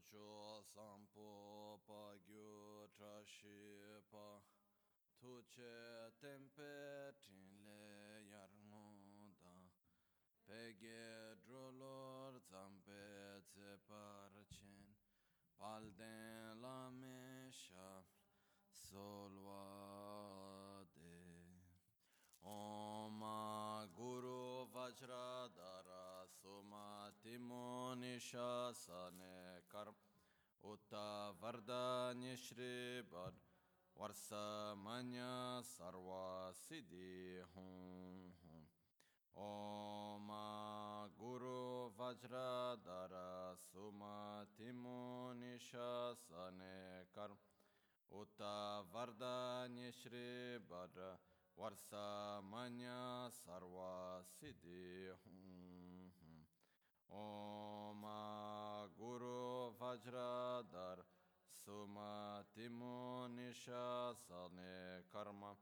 cho sampo pa gyu tra shi pa tu che tempe tin le yar ngo da. Pe ge dro lor zampe tse par chen. Pal den la me sha sol wa de. ओम Vajradara वज्रधर सुमतिमुनिशासने कर्म उत वरदान्यश्रीवर वर्षमन्य सर्वसिद्धि हूँ हूँ ओम गुरु वज्रधर सुमतिमो निशने कर्म उत वरदान्यश्री वर वर्षमन्य सर्वसिद्धि हूँ ओम Guru Vajradhar Sumatimo Nishasane Karma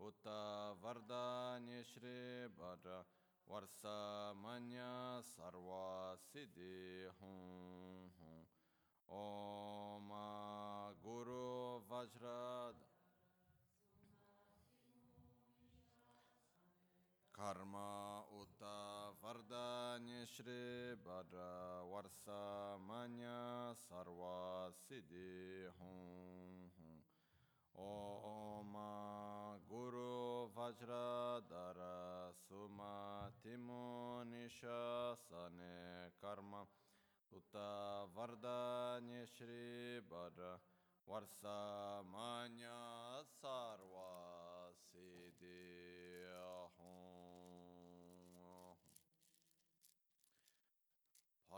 Uta Vardanya Shri Bhadra Varsa Manya Sarva Siddhi Hum Hum Om Guru Vajradhar Karma Uta Vardanya Shri Bhadra Varsa Manya Sarva Siddhi Hum Hum. Om Guru Vajradhara Sumatimo Nishasane Karma Uta Vardanya Shri Bhadra Varsa Manya Sarva Siddhi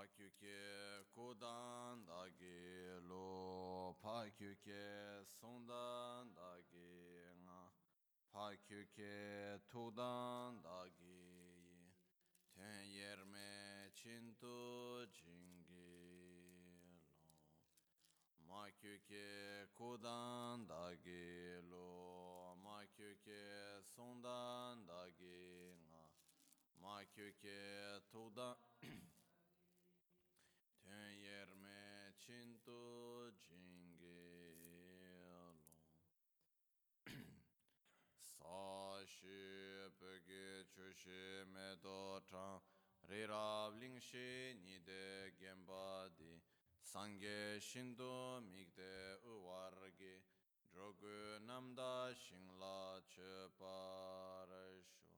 Pakyuke kudan dagi lo Pakyuke sundan dagi nga Pakyuke tudan dagi Ten yerme chintu jingi lo Makyuke kudan dagi lo Makyuke sundan dagi nga Makyuke tudan Kristo jingelo. Sa shi pege chu shi me do chang, re rab ling shi ni de genpa di, sangye shindu migde uwar gi, drogu namda shingla che parashu.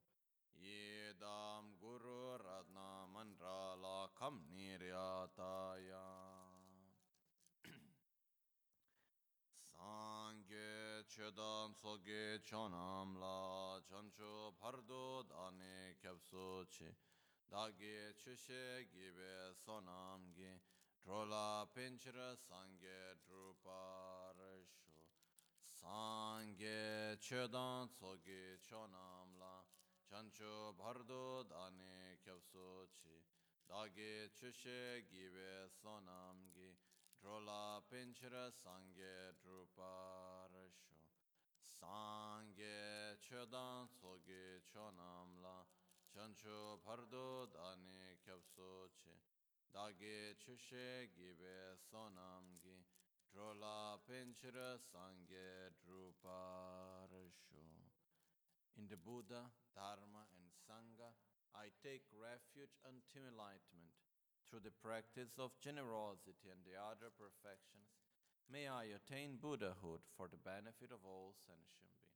Yedam guru radna mandrala kam niryataya. Chedan soge chonam la chancho pardo dane kyapso chi Dage chushe gibe sonam gi Drola penchira sangye druparashu Sangye chedan soge chonam la chancho bardo dane kyapso chi Dage chushe gibe sonam gi Drola penchira sangye druparasho Kyapso Dage chushe gibe sonamgi Drola penchira in the Buddha, Dharma, and Sangha, I take refuge until enlightenment. Through the practice of generosity and the other perfections, may I attain Buddhahood for the benefit of all sentient beings.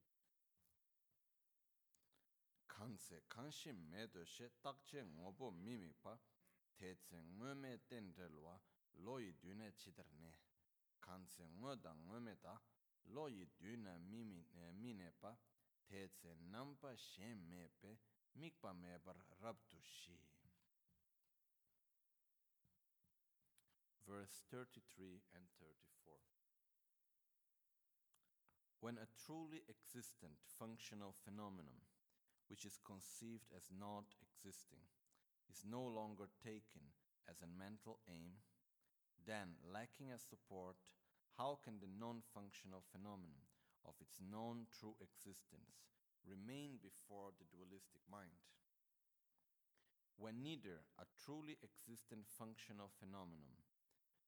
kanse kanshim medo she takche ngobo mimi pa tetse ngome tendelwa loyi dune chidarne kanse ngoda ngome da loyi dune mimi mine pa nampa shen mepe mikpa mebar verse 33 and 34 when a truly existent functional phenomenon which is conceived as not existing, is no longer taken as a mental aim, then, lacking a support, how can the non functional phenomenon of its non true existence remain before the dualistic mind? When neither a truly existent functional phenomenon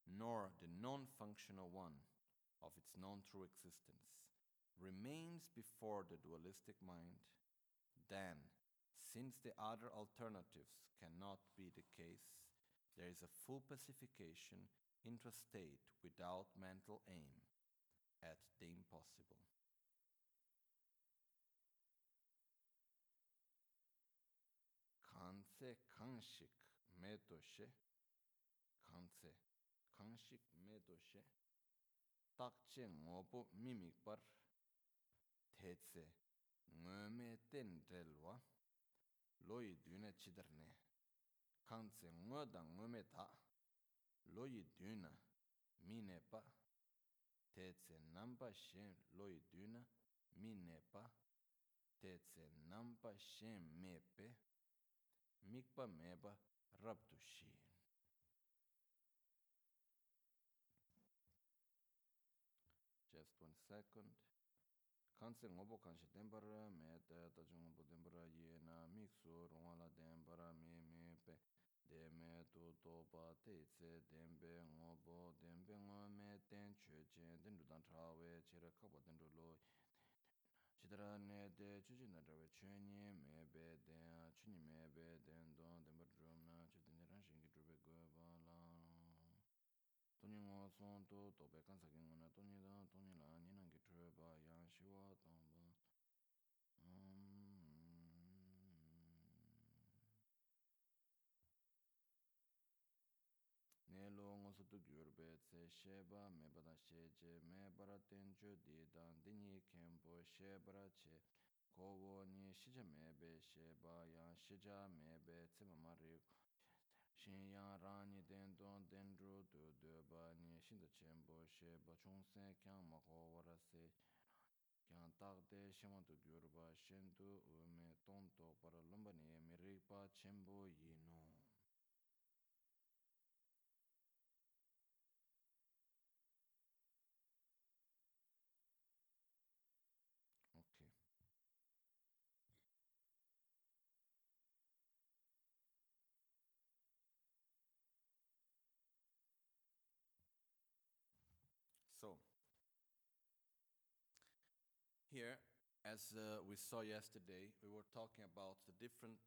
nor the non functional one of its non true existence, remains before the dualistic mind, then, since the other alternatives cannot be the case, there is a full pacification intrastate without mental aim at the impossible. Kanse kanshik medoshe, kanse kanshik medoshe, takche ngobo mimikbar, relwa, loyi ngöme ta, loyi mine pa, loyi mine pa, mepe, mikpa meba shin. Just one second. kansi ngobo kanshi denpara me te tachung ngobo denpara ye na miksu rungwa la denpara me me pe. De me tu to pa te tse denpe ngobo denpe ngo me ten che chen dendu dan trawe chera kaba dendu lo. Chidara ne de chuchi na trawe chunyi me be den chunyi me be den don denpa drum na chidini ran shingi drupe go pa la. Toni ngo son to tope kansa ki ngo na toni dan toni la ni ba yang shi wa tang ba ne lo ngo su tu gyur be tse she ba me ba da she je me bara ten chu di dan di ni ken bo she bara che ko wo ni shi ja me be she ba yang shi ja me be tse ma ma ri ko shen yang rang ni den dong den zhu du du ba ni shin de chen bo she ba chung sen kyang ma go wa ra se kyang tak de she ma du gyur ba shen du u me tong to par lum ba ni mi ri pa chen bo yin here, as uh, we saw yesterday, we were talking about the different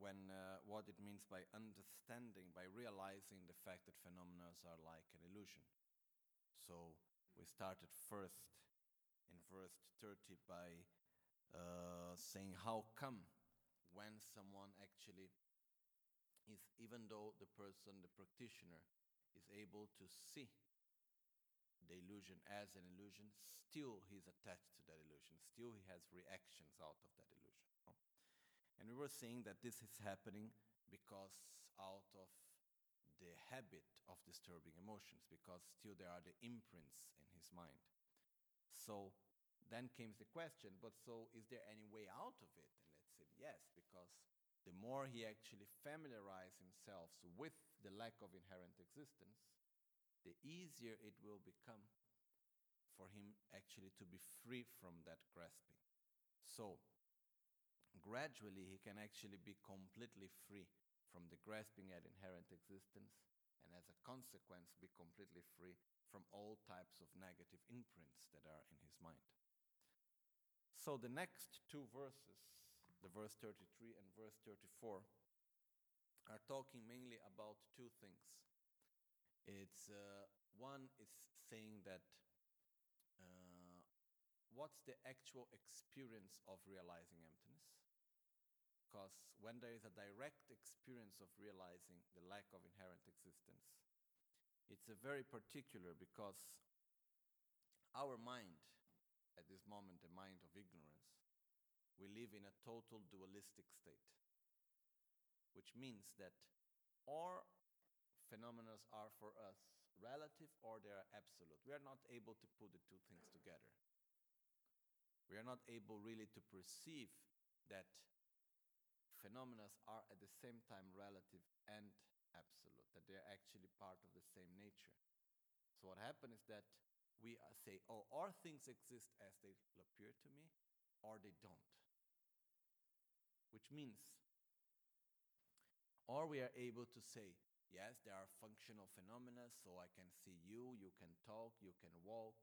when uh, what it means by understanding, by realizing the fact that phenomena are like an illusion. So we started first in verse 30 by uh, saying how come when someone actually is, even though the person, the practitioner, is able to see the illusion as an illusion, still he's attached to that illusion. Still he has reactions out of that illusion. no? And we were saying that this is happening because out of the habit of disturbing emotions, because still there are the imprints in his mind. So then came the question, but so is there any way out of it? And let's say yes, because the more he actually familiarizes himself with the lack of inherent existence, the easier it will become for him actually to be free from that grasping. So, gradually, he can actually be completely free from the grasping at inherent existence, and as a consequence, be completely free from all types of negative imprints that are in his mind. So, the next two verses, the verse 33 and verse 34, are talking mainly about two things. It's uh, one is saying that uh, what's the actual experience of realizing emptiness? Because when there is a direct experience of realizing the lack of inherent existence, it's a very particular because our mind, at this moment, the mind of ignorance, we live in a total dualistic state, which means that our phenomena are for us relative or they are absolute. We are not able to put the two things together. We are not able really to perceive that phenomena are at the same time relative and absolute, that they are actually part of the same nature. So, what happens is that we say, oh, or things exist as they appear to me, or they don't. Which means, or we are able to say, Yes, there are functional phenomena, so I can see you, you can talk, you can walk,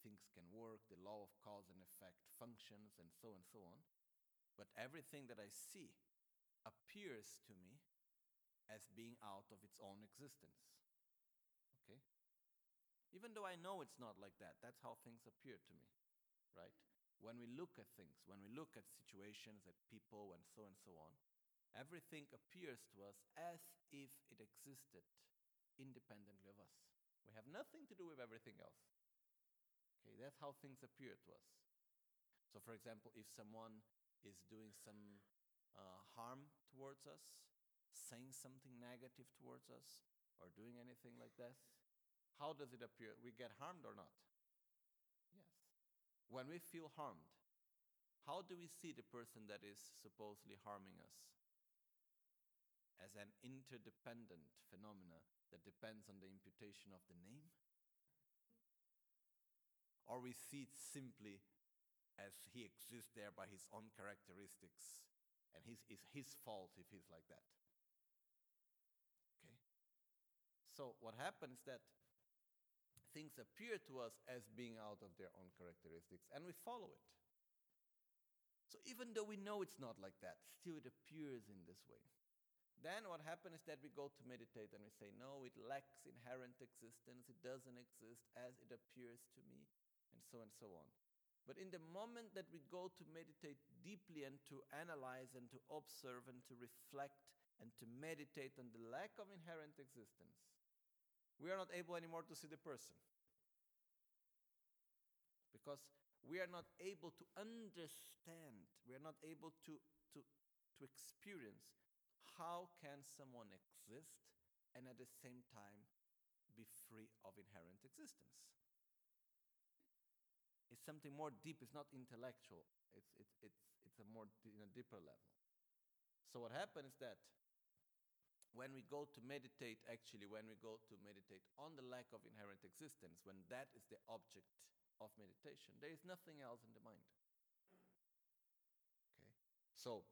things can work, the law of cause and effect functions, and so and so on. But everything that I see appears to me as being out of its own existence. Okay? Even though I know it's not like that, that's how things appear to me, right? When we look at things, when we look at situations, at people, and so and so on, everything appears to us as if it existed independently of us. We have nothing to do with everything else. Okay, that's how things appear to us. So, for example, if someone is doing some uh, harm towards us, saying something negative towards us, or doing anything like this, how does it appear? We get harmed or not? Yes. When we feel harmed, how do we see the person that is supposedly harming us? As an interdependent phenomena that depends on the imputation of the name? or we see it simply as he exists there by his own characteristics and his, it's his fault if he's like that. Okay? So, what happens is that things appear to us as being out of their own characteristics and we follow it. So, even though we know it's not like that, still it appears in this way. Then what happens is that we go to meditate and we say, No, it lacks inherent existence. It doesn't exist as it appears to me and so and so on. But in the moment that we go to meditate deeply and to analyze and to observe and to reflect and to meditate on the lack of inherent existence, we are not able anymore to see the person. Because we are not able to understand, we are not able to, to, to experience how can someone exist and at the same time be free of inherent existence it's something more deep. It's not intellectual. It's, it's, it's, it's a more in a deeper level. So what happens is that when we go to meditate, actually, when we go to meditate on the lack of inherent existence, when that is the object of meditation, there is nothing else in the mind. Okay? So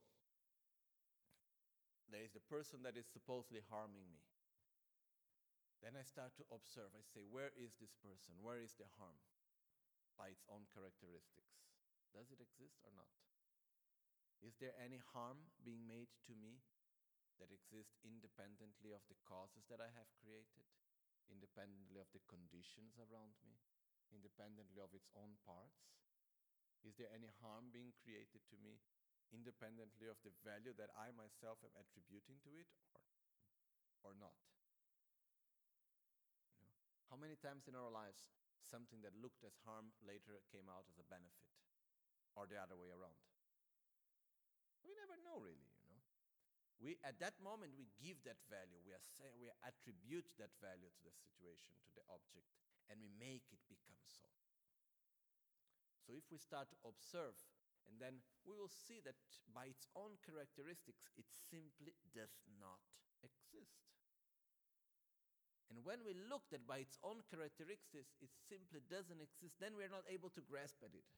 there is the person that is supposedly harming me. Then I start to observe. I say, where is this person? Where is the harm? by its own characteristics. Does it exist or not? Is there any harm being made to me that exists independently of the causes that I have created, independently of the conditions around me, independently of its own parts? Is there any harm being created to me independently of the value that I myself am attributing to it or, or not? You know, how many times in our lives something that looked as harm later came out as a benefit, or the other way around. We never know, really, you know. We, at that moment, we give that value. We, are say, we attribute that value to the situation, to the object, and we make it become so. So if we start to observe, and then we will see that by its own characteristics, it simply does not exist. And when we look that by its own characteristics, it simply doesn't exist, then we're not able to grasp at it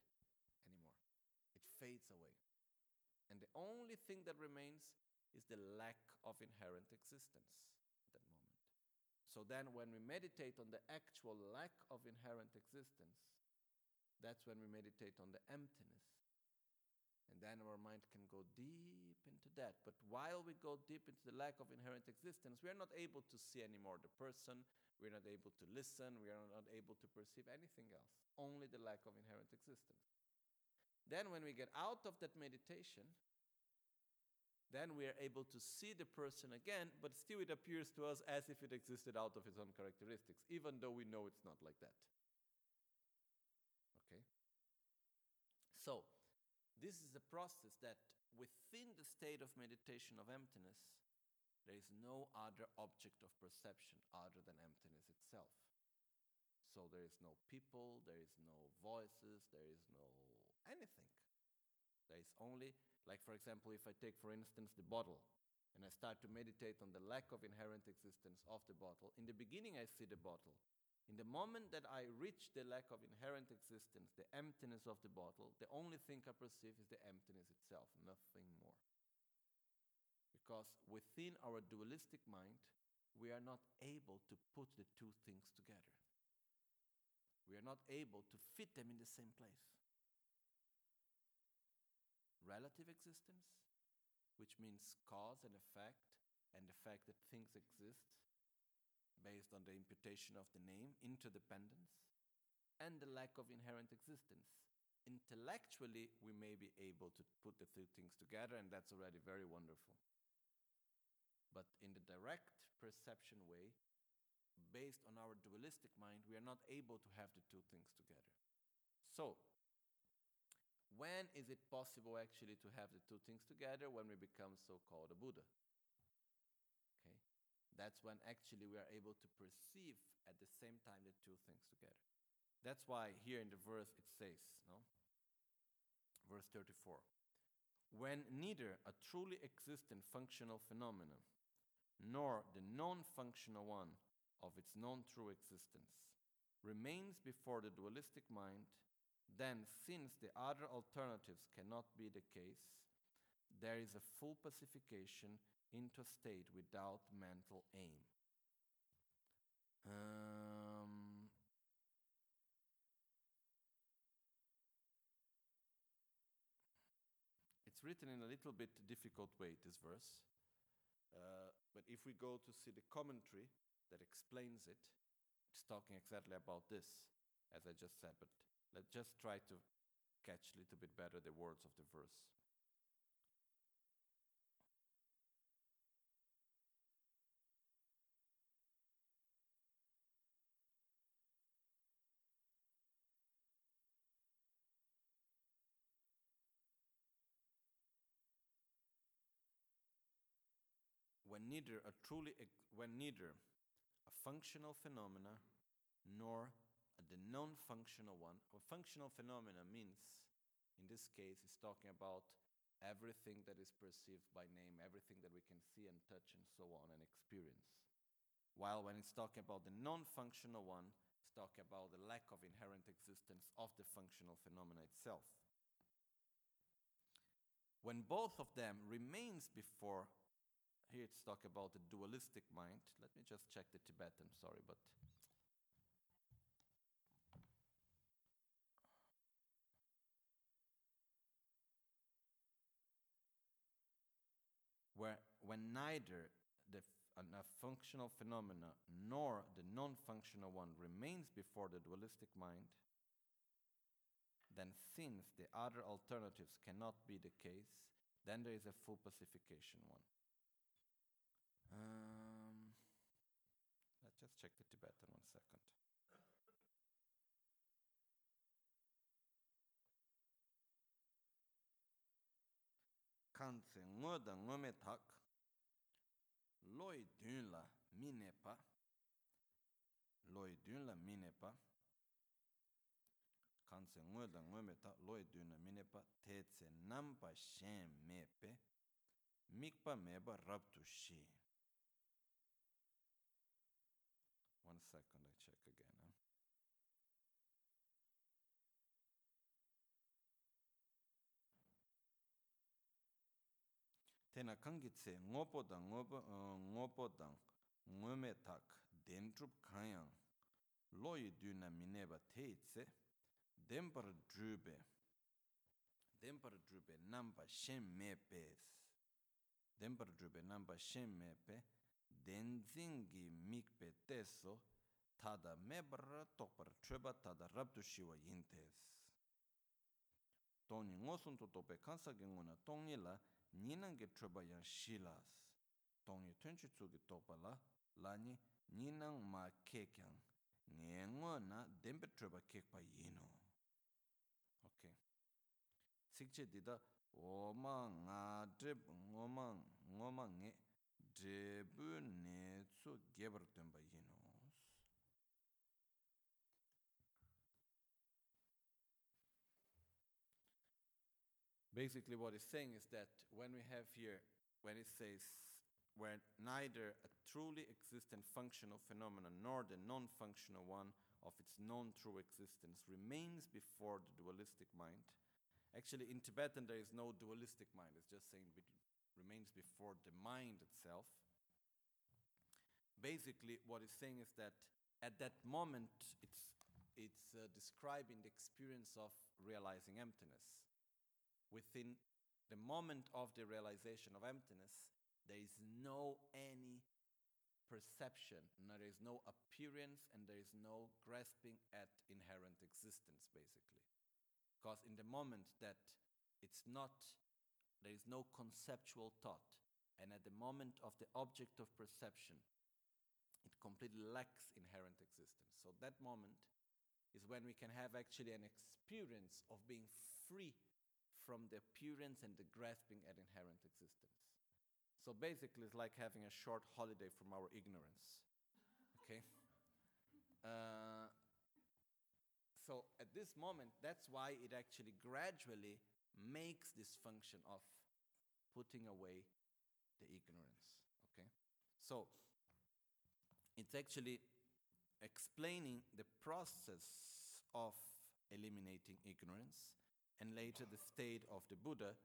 anymore. It fades away. And the only thing that remains is the lack of inherent existence at that moment. So then, when we meditate on the actual lack of inherent existence, that's when we meditate on the emptiness and then our mind can go deep into that. But while we go deep into the lack of inherent existence, we are not able to see anymore the person, we're not able to listen, we are not able to perceive anything else, only the lack of inherent existence. Then, when we get out of that meditation, then we are able to see the person again, but still it appears to us as if it existed out of its own characteristics, even though we know it's not like that. Okay? So, this is a process that within the state of meditation of emptiness, there is no other object of perception other than emptiness itself. So there is no people, there is no voices, there is no anything. There is only, like for example, if I take for instance the bottle and I start to meditate on the lack of inherent existence of the bottle, in the beginning I see the bottle. In the moment that I reach the lack of inherent existence, the emptiness of the bottle, the only thing I perceive is the emptiness itself, nothing more. Because within our dualistic mind, we are not able to put the two things together. We are not able to fit them in the same place. Relative existence, which means cause and effect, and the fact that things exist based on the imputation of the name, interdependence, and the lack of inherent existence. Intellectually, we may be able to put the two things together, and that's already very wonderful. But in the direct perception way, based on our dualistic mind, we are not able to have the two things together. So, when is it possible actually to have the two things together? When we become so called a Buddha. That's when actually we are able to perceive at the same time the two things together. That's why here in the verse it says, no? Verse 34. When neither a truly existent functional phenomenon nor the non functional one of its non true existence remains before the dualistic mind, then, since the other alternatives cannot be the case, there is a full pacification into a state without mental aim. Um, it's written in a little bit difficult way, this verse. Uh, but if we go to see the commentary that explains it, it's talking exactly about this, as I just said. But let's just try to catch a little bit better the words of the verse. Neither a truly when neither a functional phenomena nor the non-functional one a functional phenomena means in this case it's talking about everything that is perceived by name everything that we can see and touch and so on and experience. While when it's talking about the non-functional one it's talking about the lack of inherent existence of the functional phenomena itself. When both of them remains before here it's talk about the dualistic mind. Let me just check the Tibetan, sorry, but. Where, when neither the uh, a functional phenomena nor the non functional one remains before the dualistic mind, then since the other alternatives cannot be the case, then there is a full pacification one. Um, let's just check the Tibetan one second. Kanse ngoda ngome tak loi dun la mine pa. Loi dun la mine pa. Kanse ngoda ngome tak loi dun la mine pa. Te tse namba shen me pe. Mikpa meba rab tu shi second I check again. Huh? Tena kangi tse ngopo dang, ngopo uh, ngopo dang, ngome tak, dendrup kanyang, loyi du na mineba te tse, dempar drube, dempar drube namba shen me pes, dempar drube namba shen me pe, denzingi mikpe teso, 타다 메버 똑버 트바 타다 랍도 시와 인테스. 돈이 ngosuntu tope kansa gengona tongni la ninang ge treba yang shilas tongni tenchu tsugi topa la lani ninang ma kekyang ngengo na dembe treba kekpa yino okay sikche dida oma nga drib ngoma ngoma nge drebu ne tsu gebar tenpa Basically, what it's saying is that when we have here, when it says, where neither a truly existent functional phenomenon nor the non functional one of its non true existence remains before the dualistic mind. Actually, in Tibetan, there is no dualistic mind, it's just saying it remains before the mind itself, basically, what it's saying is that at that moment, it's, it's uh, describing the experience of realizing emptiness. Within the moment of the realization of emptiness, there is no any perception, there is no appearance, and there is no grasping at inherent existence, basically. Because in the moment that it's not, there is no conceptual thought, and at the moment of the object of perception, it completely lacks inherent existence. So that moment is when we can have actually an experience of being free from the appearance and the grasping at inherent existence. So basically, it's like having a short holiday from our ignorance. Okay? Uh, so at this moment, that's why it actually gradually makes this function of putting away the ignorance. Okay? So it's actually explaining the process of eliminating ignorance and later the state of the Buddha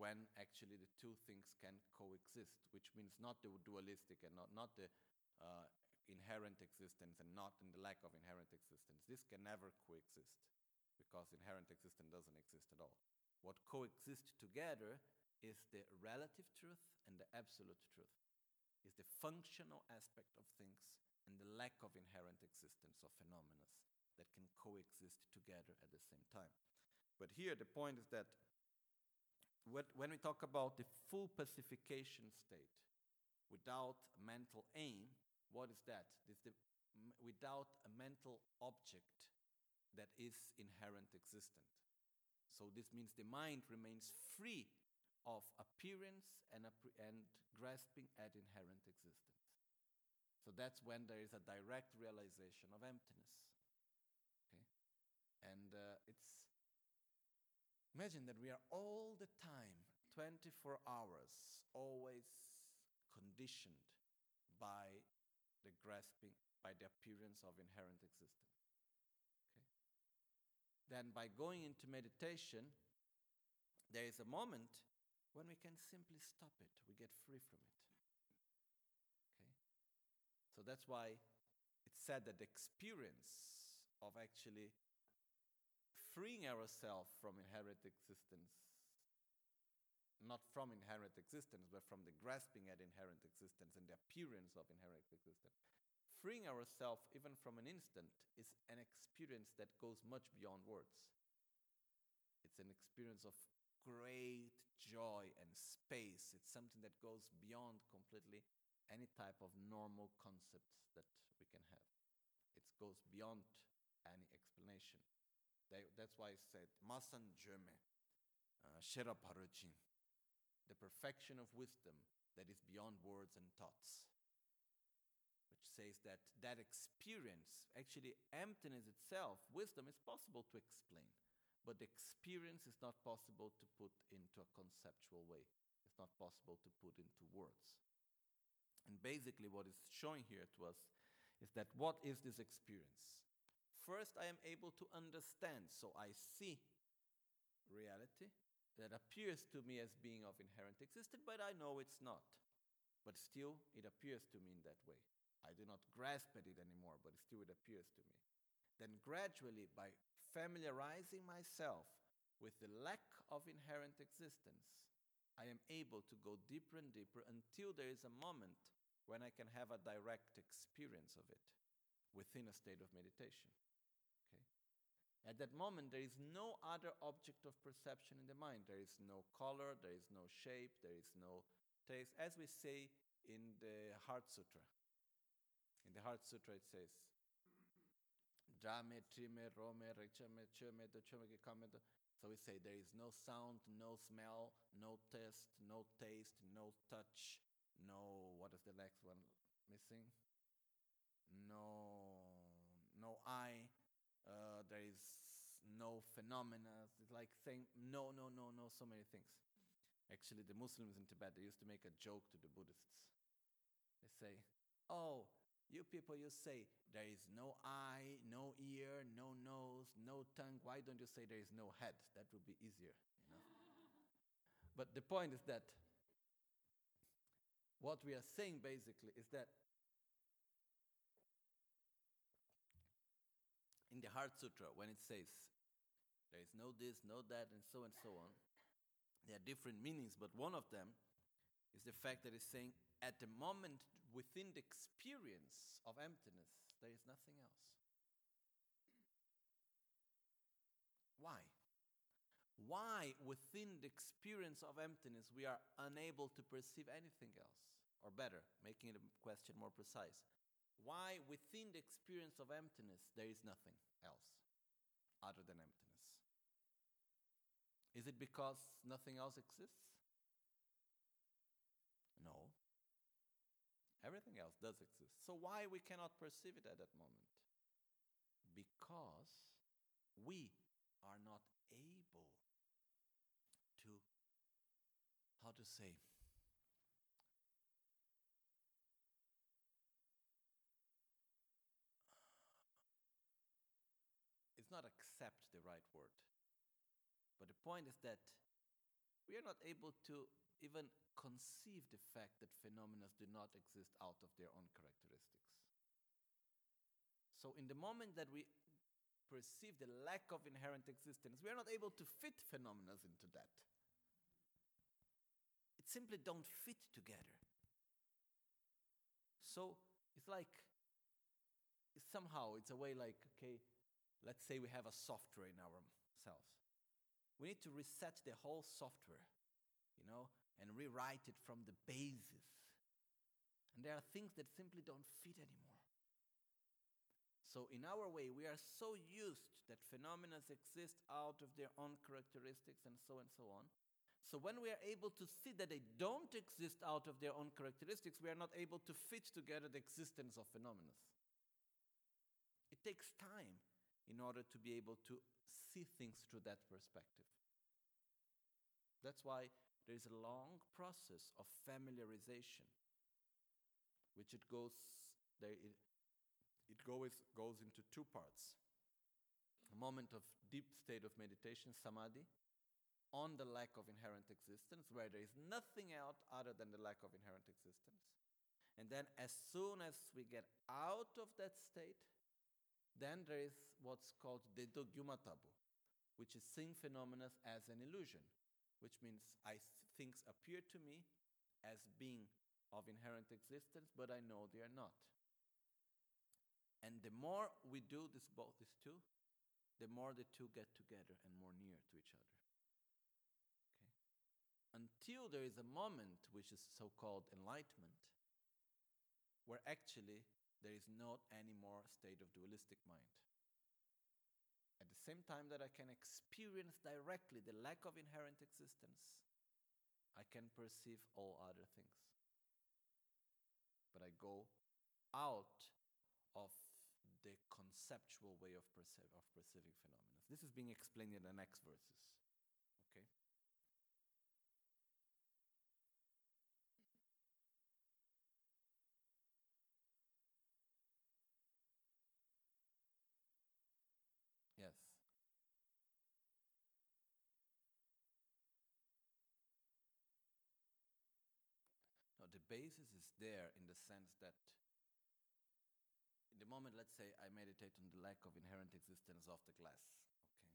when actually the two things can coexist, which means not the dualistic and not, not the uh, inherent existence and not in the lack of inherent existence. This can never coexist because inherent existence doesn't exist at all. What coexist together is the relative truth and the absolute truth, is the functional aspect of things and the lack of inherent existence of phenomena that can coexist together at the same time. But here the point is that when we talk about the full pacification state without mental aim, what is that? It's the, without a mental object that is inherent existent. So this means the mind remains free of appearance and, and grasping at inherent existence. So that's when there is a direct realization of emptiness. Okay? And uh, it's Imagine that we are all the time, 24 hours, always conditioned by the grasping, by the appearance of inherent existence. Okay? Then, by going into meditation, there is a moment when we can simply stop it, we get free from it. Okay? So that's why it's said that the experience of actually freeing ourselves from inherent existence, not from inherent existence, but from the grasping at inherent existence and the appearance of inherent existence. Freeing ourselves, even from an instant, is an experience that goes much beyond words. It's an experience of great joy and space. It's something that goes beyond completely any type of normal concepts that we can have. It goes beyond any explanation. They, that's why I said, Masan Jeme, uh, Shera Parujin, the perfection of wisdom that is beyond words and thoughts. Which says that that experience, actually, emptiness itself, wisdom is possible to explain, but the experience is not possible to put into a conceptual way. It's not possible to put into words. And basically, what is showing here to us is that what is this experience? First, I am able to understand, so I see reality that appears to me as being of inherent existence, but I know it's not. But still, it appears to me in that way. I do not grasp at it anymore, but still it appears to me. Then, gradually, by familiarizing myself with the lack of inherent existence, I am able to go deeper and deeper until there is a moment when I can have a direct experience of it within a state of meditation. At that moment, there is no other object of perception in the mind. There is no color, there is no shape, there is no taste. As we say in the Heart Sutra. In the Heart Sutra, it says, rome, So we say there is no sound, no smell, no taste, no taste, no touch, no, what is the next one missing? No, no eye, uh, there is no phenomena. It's like saying no, no, no, no, so many things. Actually, the Muslims in Tibet, they used to make a joke to the Buddhists. They say, oh, you people, you say there is no eye, no ear, no nose, no tongue. Why don't you say there is no head? That would be easier, you know. but the point is that what we are saying basically is that the Heart Sutra, when it says there is no this, no that, and so and so on, there are different meanings, but one of them is the fact that it's saying at the moment within the experience of emptiness, there is nothing else. Why? Why, within the experience of emptiness, we are unable to perceive anything else? Or better, making the question more precise, why, within the experience of emptiness, there is nothing else other than emptiness? Is it because nothing else exists? No. Everything else does exist. So why we cannot perceive it at that moment? Because we are not able to, how to say, it's not accept the right word. But the point is that we are not able to even conceive the fact that phenomena do not exist out of their own characteristics. So, in the moment that we perceive the lack of inherent existence, we are not able to fit phenomena into that. It simply don't fit together. So, it's like somehow it's a way like okay let's say we have a software in ourselves we need to reset the whole software you know and rewrite it from the basis. And there are things that simply don't fit anymore. So, in our way, we are so used that phenomena exist out of their own characteristics and so and so on. So, when we are able to see that they don't exist out of their own characteristics, we are not able to fit together the existence of phenomena. It takes time in order to be able to see things through that perspective. That's why there is a long process of familiarization, which it goes there. It, it goes, goes into two parts a moment of deep state of meditation, samadhi, on the lack of inherent existence, where there is nothing out other than the lack of inherent existence. And then, as soon as we get out of that state, then there is what's called Dedo Gyumatabu, which is seeing phenomena as an illusion which means I things appear to me as being of inherent existence, but I know they are not. And the more we do this, both these two, the more the two get together and more near to each other. Okay? Until there is a moment which is so called enlightenment, where actually there is not any more state of dualistic mind same time that I can experience directly the lack of inherent existence, I can perceive all other things. But I go out of the conceptual way of, perce- of perceiving phenomena. This is being explained in the next verses. Basis is there in the sense that in the moment, let's say, I meditate on the lack of inherent existence of the glass. Okay.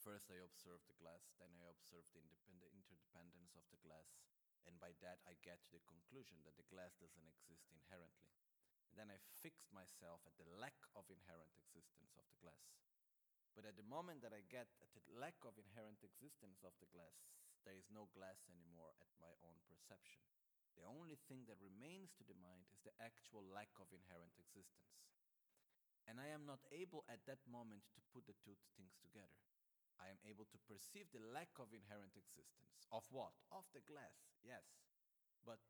First, I observe the glass, then I observe the interdependence of the glass, and by that, I get to the conclusion that the glass doesn't exist inherently. And then I fixed myself at the lack of inherent existence of the glass. But at the moment that I get at the lack of inherent existence of the glass, there is no glass anymore at my own perception. The only thing that remains to the mind is the actual lack of inherent existence. And I am not able at that moment to put the two things together. I am able to perceive the lack of inherent existence. Of what? Of the glass, yes. But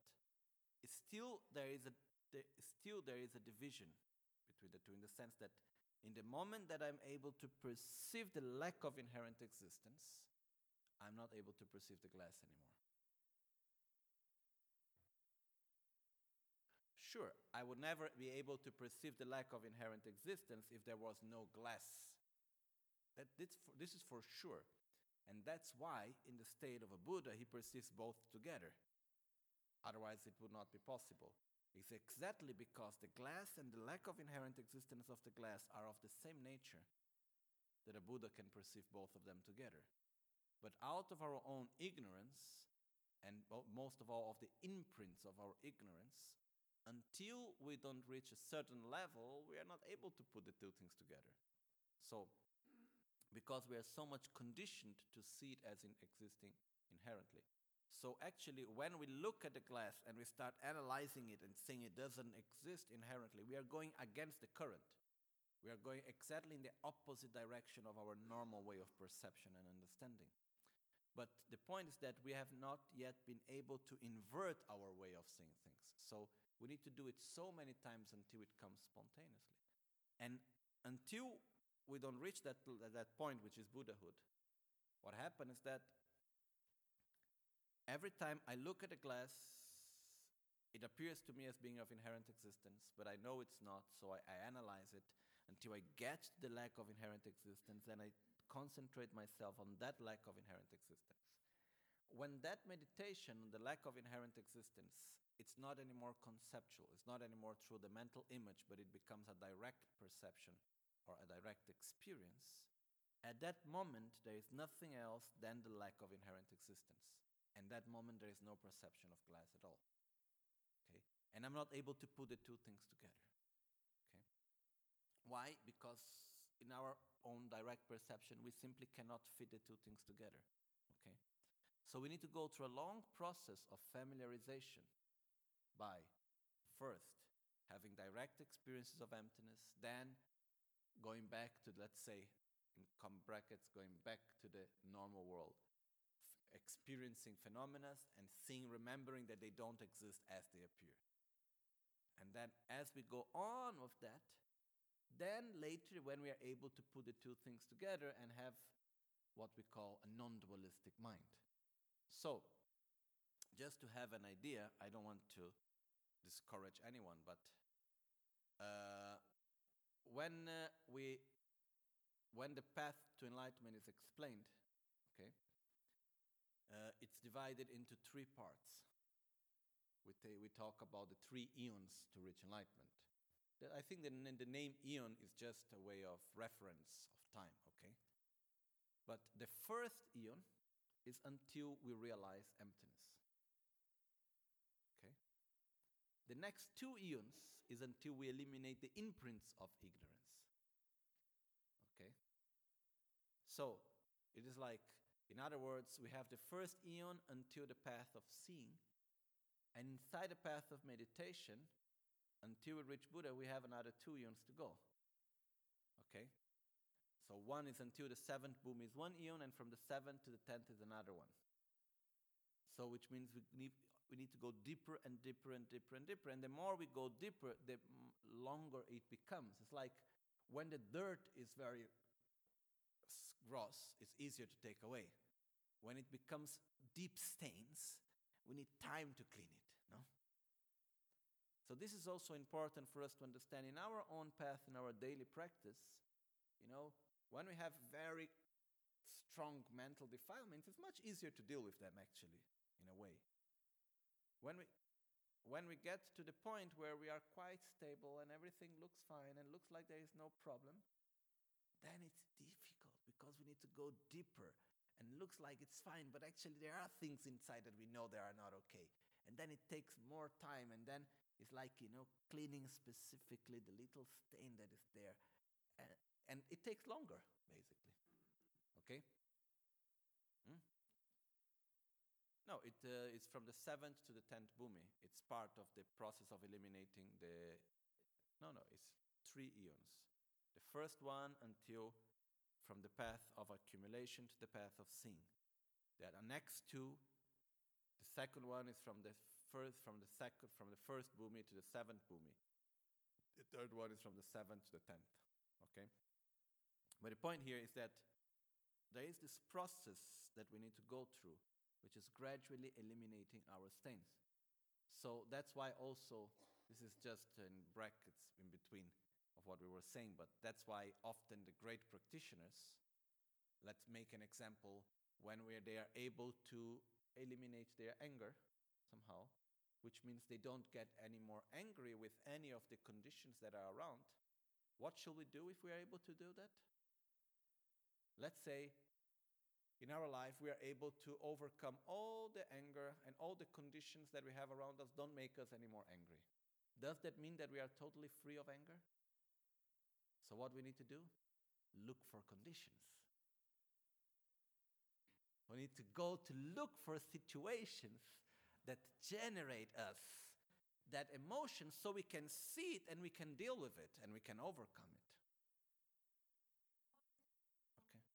still there is a still there is a division between the two in the sense that in the moment that I'm able to perceive the lack of inherent existence, I'm not able to perceive the glass anymore. Sure, I would never be able to perceive the lack of inherent existence if there was no glass. That, this, this is for sure. And that's why, in the state of a Buddha, he perceives both together. Otherwise, it would not be possible. It's exactly because the glass and the lack of inherent existence of the glass are of the same nature that a Buddha can perceive both of them together. But out of our own ignorance, and most of all of the imprints of our ignorance, until we don't reach a certain level, we are not able to put the two things together. So, because we are so much conditioned to see it as in existing inherently. So, actually, when we look at the glass and we start analyzing it and saying it doesn't exist inherently, we are going against the current. We are going exactly in the opposite direction of our normal way of perception and understanding. But the point is that we have not yet been able to invert our way of seeing things. So we need to do it so many times until it comes spontaneously. And until we don't reach that, that point, which is Buddhahood, what happens is that every time I look at a glass, it appears to me as being of inherent existence, but I know it's not, so I, I analyze it until I get the lack of inherent existence, and I concentrate myself on that lack of inherent existence. When that meditation on the lack of inherent existence, it's not anymore conceptual, it's not anymore through the mental image, but it becomes a direct perception or a direct experience. At that moment, there is nothing else than the lack of inherent existence. And that moment, there is no perception of glass at all. Okay? And I'm not able to put the two things together. Okay? Why? In our own direct perception, we simply cannot fit the two things together. Okay? So we need to go through a long process of familiarization by first having direct experiences of emptiness, then going back to, let's say, in com brackets, going back to the normal world, F experiencing phenomena and seeing, remembering that they don't exist as they appear. And then as we go on with that, then later, when we are able to put the two things together and have what we call a non dualistic mind. So, just to have an idea, I don't want to discourage anyone, but uh, when uh, we when the path to enlightenment is explained, okay, uh, it's divided into three parts. We, we talk about the three eons to reach enlightenment. I think the, the name eon is just a way of reference of time, okay? But the first eon is until we realize emptiness. Okay? The next two eons is until we eliminate the imprints of ignorance. Okay? So, it is like, in other words, we have the first eon until the path of seeing. And inside the path of meditation, until we reach Buddha, we have another two eons to go. Okay? So one is until the seventh bhumi is one eon, and from the seventh to the tenth is another one. So which means we need, we need to go deeper and deeper and deeper and deeper. And the more we go deeper, the longer it becomes. It's like when the dirt is very gross, it's easier to take away. When it becomes deep stains, we need time to clean it. So, this is also important for us to understand in our own path, in our daily practice. You know, when we have very strong mental defilements, it's much easier to deal with them, actually, in a way. When we, when we get to the point where we are quite stable and everything looks fine and looks like there is no problem, then it's difficult because we need to go deeper and looks like it's fine, but actually there are things inside that we know they are not okay. And then it takes more time, and then it's like, you know, cleaning specifically the little stain that is there. And, and it takes longer, basically. Okay? Hmm? No, it, uh, it's from the seventh to the tenth bhumi. It's part of the process of eliminating the. No, no, it's three eons. The first one until from the path of accumulation to the path of seeing. There are next two. The second one is from the first from the second from the first bhumi to the seventh bhumi. The third one is from the seventh to the tenth. Okay? But the point here is that there is this process that we need to go through, which is gradually eliminating our stains. So that's why also this is just in brackets in between of what we were saying, but that's why often the great practitioners, let's make an example when where they are able to eliminate their anger somehow, which means they don't get any more angry with any of the conditions that are around, what shall we do if we are able to do that? Let's say in our life we are able to overcome all the anger and all the conditions that we have around us don't make us any more angry. Does that mean that we are totally free of anger? So, what we need to do? Look for conditions. We need to go to look for situations that generate us that emotion so we can see it and we can deal with it and we can overcome it. Okay.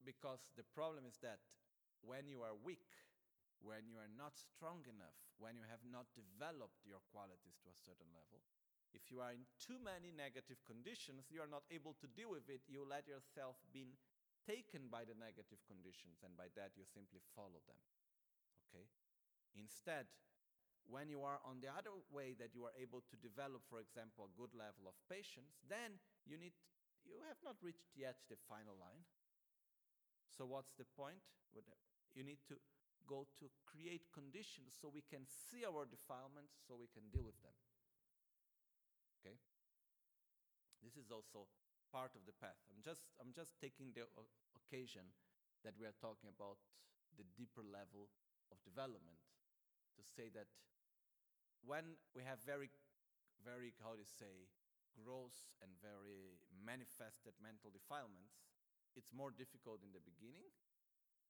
Because the problem is that when you are weak, when you are not strong enough, when you have not developed your qualities to a certain level, if you are in too many negative conditions, you are not able to deal with it. You let yourself be taken by the negative conditions, and by that you simply follow them. Okay? Instead, when you are on the other way that you are able to develop, for example, a good level of patience, then you need you have not reached yet the final line. So what's the point? You need to go to create conditions so we can see our defilements, so we can deal with them. Okay? This is also part of the path. I'm just, I'm just taking the occasion that we are talking about the deeper level of development to say that when we have very, very, how to say, gross and very manifested mental defilements, it's more difficult in the beginning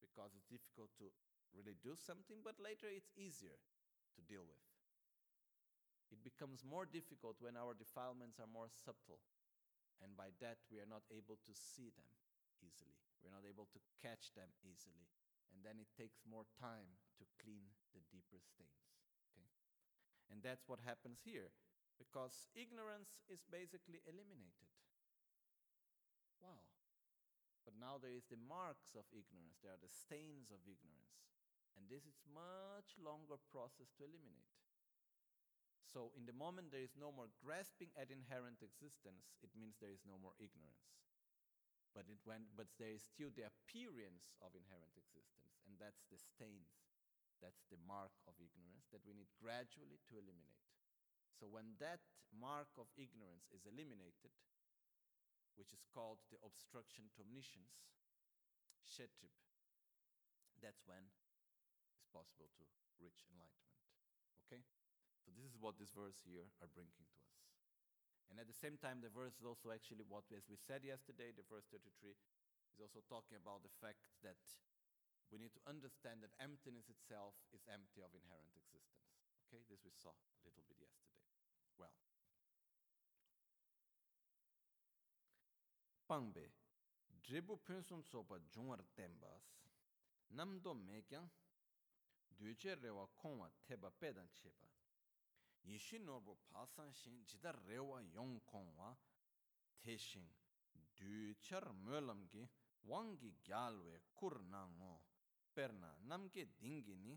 because it's difficult to really do something, but later it's easier to deal with. It becomes more difficult when our defilements are more subtle, and by that we are not able to see them easily. We're not able to catch them easily, and then it takes more time to clean the deeper stains. Okay? And that's what happens here, because ignorance is basically eliminated. Wow. But now there is the marks of ignorance, there are the stains of ignorance. And this is much longer process to eliminate. So, in the moment there is no more grasping at inherent existence, it means there is no more ignorance. But, it went, but there is still the appearance of inherent existence, and that's the stains. That's the mark of ignorance that we need gradually to eliminate. So, when that mark of ignorance is eliminated, which is called the obstruction to omniscience, Shetrib, that's when it's possible to reach enlightenment. Okay? So this is what this verse here are bringing to us. And at the same time, the verse is also actually what, as we said yesterday, the verse 33 is also talking about the fact that we need to understand that emptiness itself is empty of inherent existence. Okay, this we saw a little bit yesterday. Well, pangbe dribu pynsum sopa jungwar tembas namdo mekyang duche rewa kongwa teba pedan cheba yishin norbo pasan shin jida rewa yong kongwa te shing du char mölam gi wangi gyalwe kur na ngo perna namke dingi ni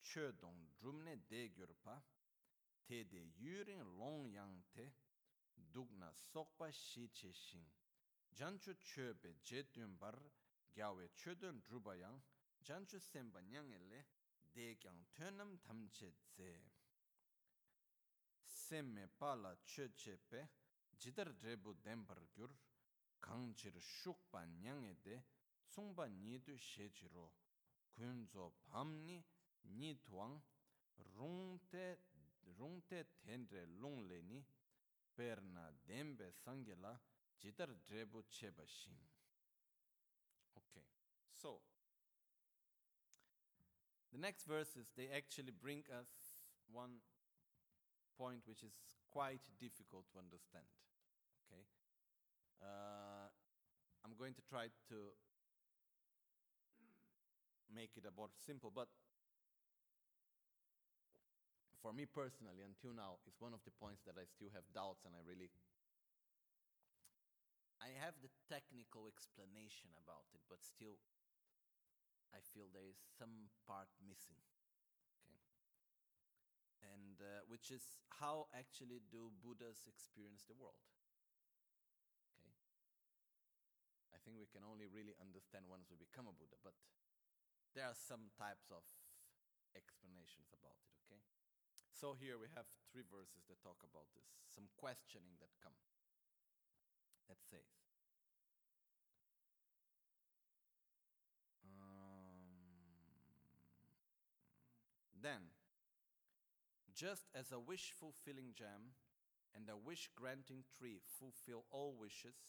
chö dong drumne de gyurpa te de yurin long yang te dugna sokpa shi che shing janchu che be je jetun bar gyawe chödön druba yang janchu semba nyang ele de kyang tönam tamche ze semme pala che che pe jidar drebu denpar gyur 강치르 슉바 냥에데 송바 니드 셰지로 군조 밤니 니트왕 롱테 롱테 텐레 롱레니 페르나 뎀베 상겔라 지터 드레부 쳬바신 okay so the next verses they actually bring us one point which is quite difficult to understand. Okay? Uh, I'm going to try to make it about simple, but for me personally, until now, it's one of the points that I still have doubts and I really. I have the technical explanation about it, but still, I feel there is some part missing and uh, which is how actually do Buddhas experience the world. Okay, I think we can only really understand once we become a Buddha, but there are some types of explanations about it, okay? So here we have three verses that talk about this, some questioning that come. That says, um, then, just as a wish fulfilling gem and a wish granting tree fulfill all wishes,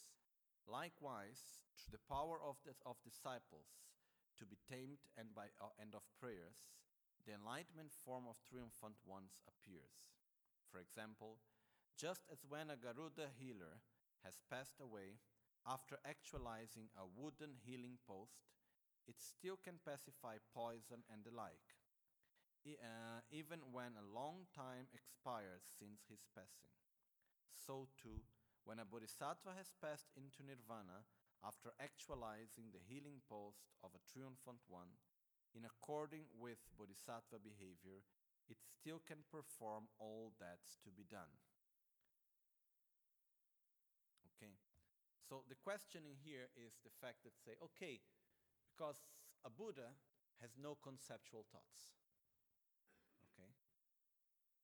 likewise, through the power of, the, of disciples to be tamed and, by, uh, and of prayers, the enlightenment form of triumphant ones appears. For example, just as when a Garuda healer has passed away after actualizing a wooden healing post, it still can pacify poison and the like, uh, even when a long time expires since his passing. So too, when a bodhisattva has passed into nirvana after actualizing the healing post of a triumphant one, in according with bodhisattva behavior, it still can perform all that's to be done. Okay, so the questioning here is the fact that say, okay, because a Buddha has no conceptual thoughts.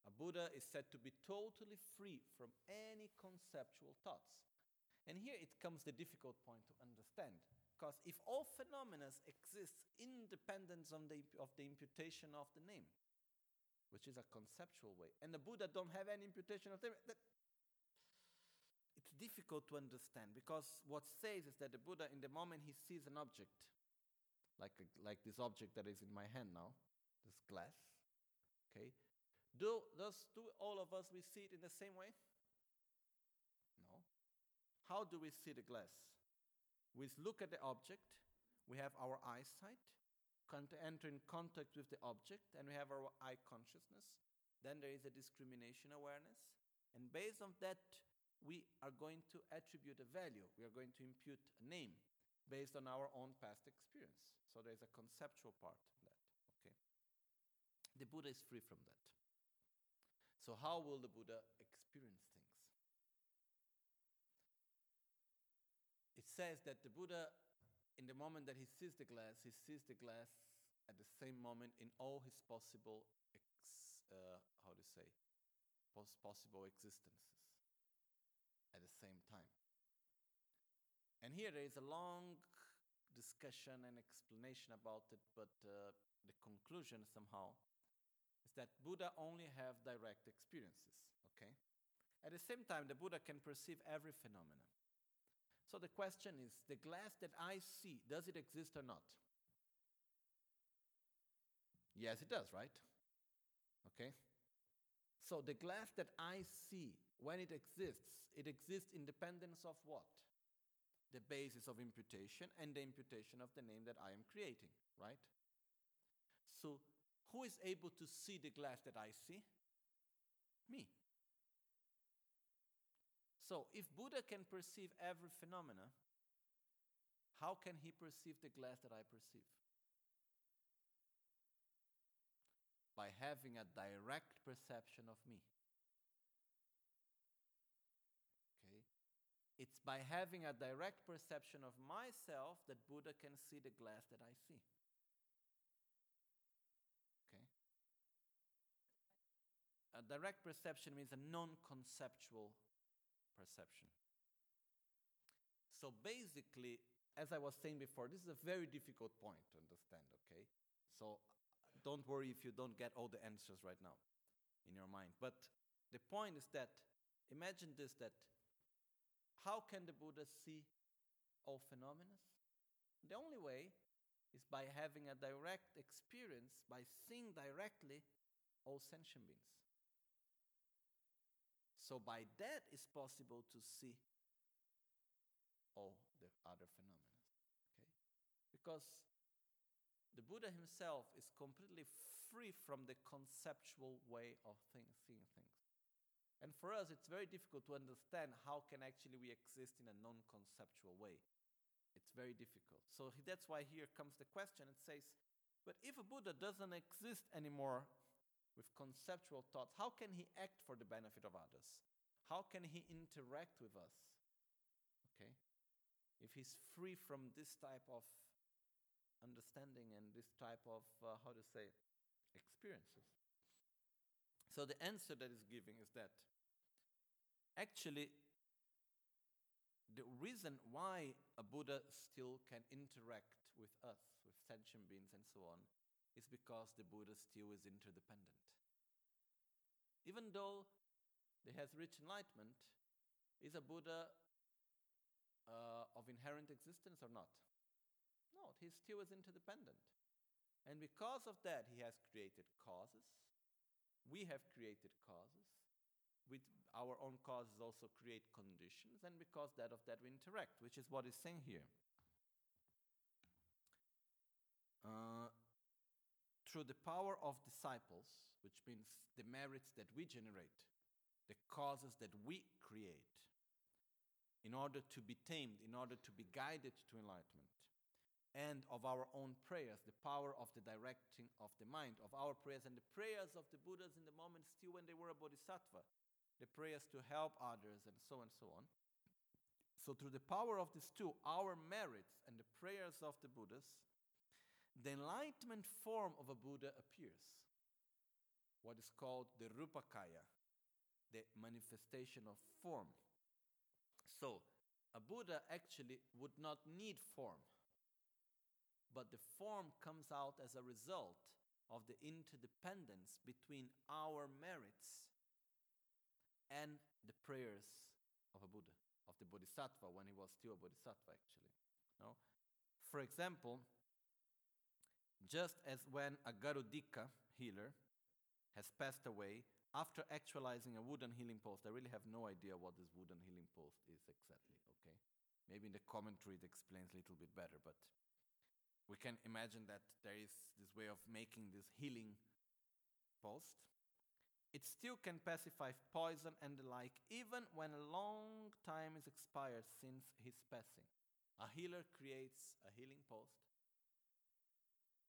A Buddha is said to be totally free from any conceptual thoughts. And here it comes the difficult point to understand. Because if all phenomena exist independent of the, of the imputation of the name, which is a conceptual way, and the Buddha don't have any imputation of them, that it's difficult to understand because what says is that the Buddha, in the moment he sees an object, like, a, like this object that is in my hand now, this glass, okay, do, does, do all of us, we see it in the same way? No. How do we see the glass? We look at the object, we have our eyesight, enter in contact with the object, and we have our eye consciousness. Then there is a discrimination awareness. And based on that, we are going to attribute a value. We are going to impute a name based on our own past experience. So there is a conceptual part in that. Okay. The Buddha is free from that. So how will the Buddha experience things? It says that the Buddha, in the moment that he sees the glass, he sees the glass at the same moment in all his possible, ex, uh, how to say, pos- possible existences at the same time. And here there is a long discussion and explanation about it, but uh, the conclusion somehow that Buddha only have direct experiences, okay? At the same time, the Buddha can perceive every phenomenon. So the question is the glass that I see, does it exist or not? Yes, it does, right? Okay? So the glass that I see, when it exists, it exists independence of what? The basis of imputation and the imputation of the name that I am creating, right? So who is able to see the glass that I see? Me. So, if Buddha can perceive every phenomena, how can he perceive the glass that I perceive? By having a direct perception of me. Okay? It's by having a direct perception of myself that Buddha can see the glass that I see. Okay? A direct perception means a non conceptual perception. So basically, as I was saying before, this is a very difficult point to understand, okay? So don't worry if you don't get all the answers right now in your mind. But the point is that imagine this that how can the Buddha see all phenomena? The only way is by having a direct experience, by seeing directly all sentient beings. So by that, it's possible to see all the other phenomena. Okay? Because the Buddha himself is completely free from the conceptual way of things, seeing things. And for us, it's very difficult to understand how can actually we exist in a non-conceptual way. It's very difficult. So that's why here comes the question. It says, but if a Buddha doesn't exist anymore with conceptual thoughts, how can he act for the benefit of others? How can he interact with us? Okay? if he's free from this type of understanding and this type of, uh, how to say, experiences. So the answer that is giving is that actually the reason why a Buddha still can interact with us, with sentient beings and so on, is because the Buddha still is interdependent. Even though he has reached enlightenment, is a Buddha uh, of inherent existence or not? No, he still is interdependent. And because of that, he has created causes. We have created causes. With our own causes also create conditions, and because that of that we interact, which is what he's saying here. Uh, through the power of disciples, which means the merits that we generate, the causes that we create, in order to be tamed, in order to be guided to enlightenment, and of our own prayers, the power of the directing of the mind, of our prayers, and the prayers of the Buddhas in the moment still when they were a bodhisattva, the prayers to help others, and so on and so on. So, through the power of these two, our merits and the prayers of the Buddhas, the enlightenment form of a Buddha appears. What is called the Rupakaya, the manifestation of form. So, a Buddha actually would not need form, but the form comes out as a result of the interdependence between our merits and the prayers of a Buddha, of the Bodhisattva when he was still a Bodhisattva, actually. No? For example, just as when a Garudika healer has passed away after actualizing a wooden healing post, I really have no idea what this wooden healing post is exactly, okay? Maybe in the commentary it explains a little bit better, but we can imagine that there is this way of making this healing post. It still can pacify poison and the like, even when a long time is expired since his passing. A healer creates a healing post,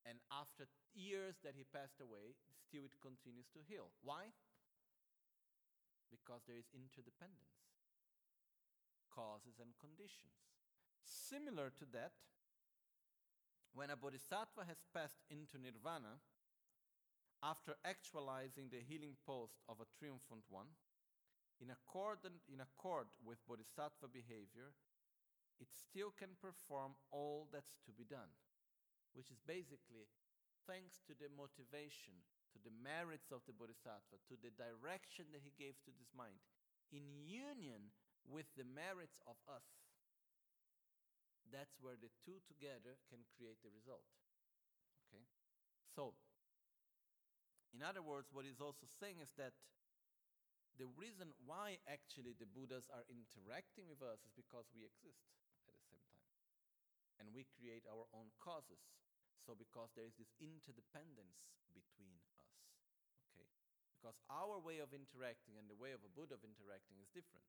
and after years that he passed away, still it continues to heal. Why? Because there is interdependence, causes and conditions. Similar to that, when a bodhisattva has passed into nirvana, after actualizing the healing post of a triumphant one, in accord, in accord with bodhisattva behavior, it still can perform all that's to be done, which is basically thanks to the motivation, to the merits of the bodhisattva, to the direction that he gave to this mind, in union with the merits of us. That's where the two together can create the result. Okay? So, in other words, what he's also saying is that the reason why actually the Buddhas are interacting with us is because we exist at the same time. And we create our own causes. So, because there is this interdependence between us. Okay? Because our way of interacting and the way of a Buddha of interacting is different.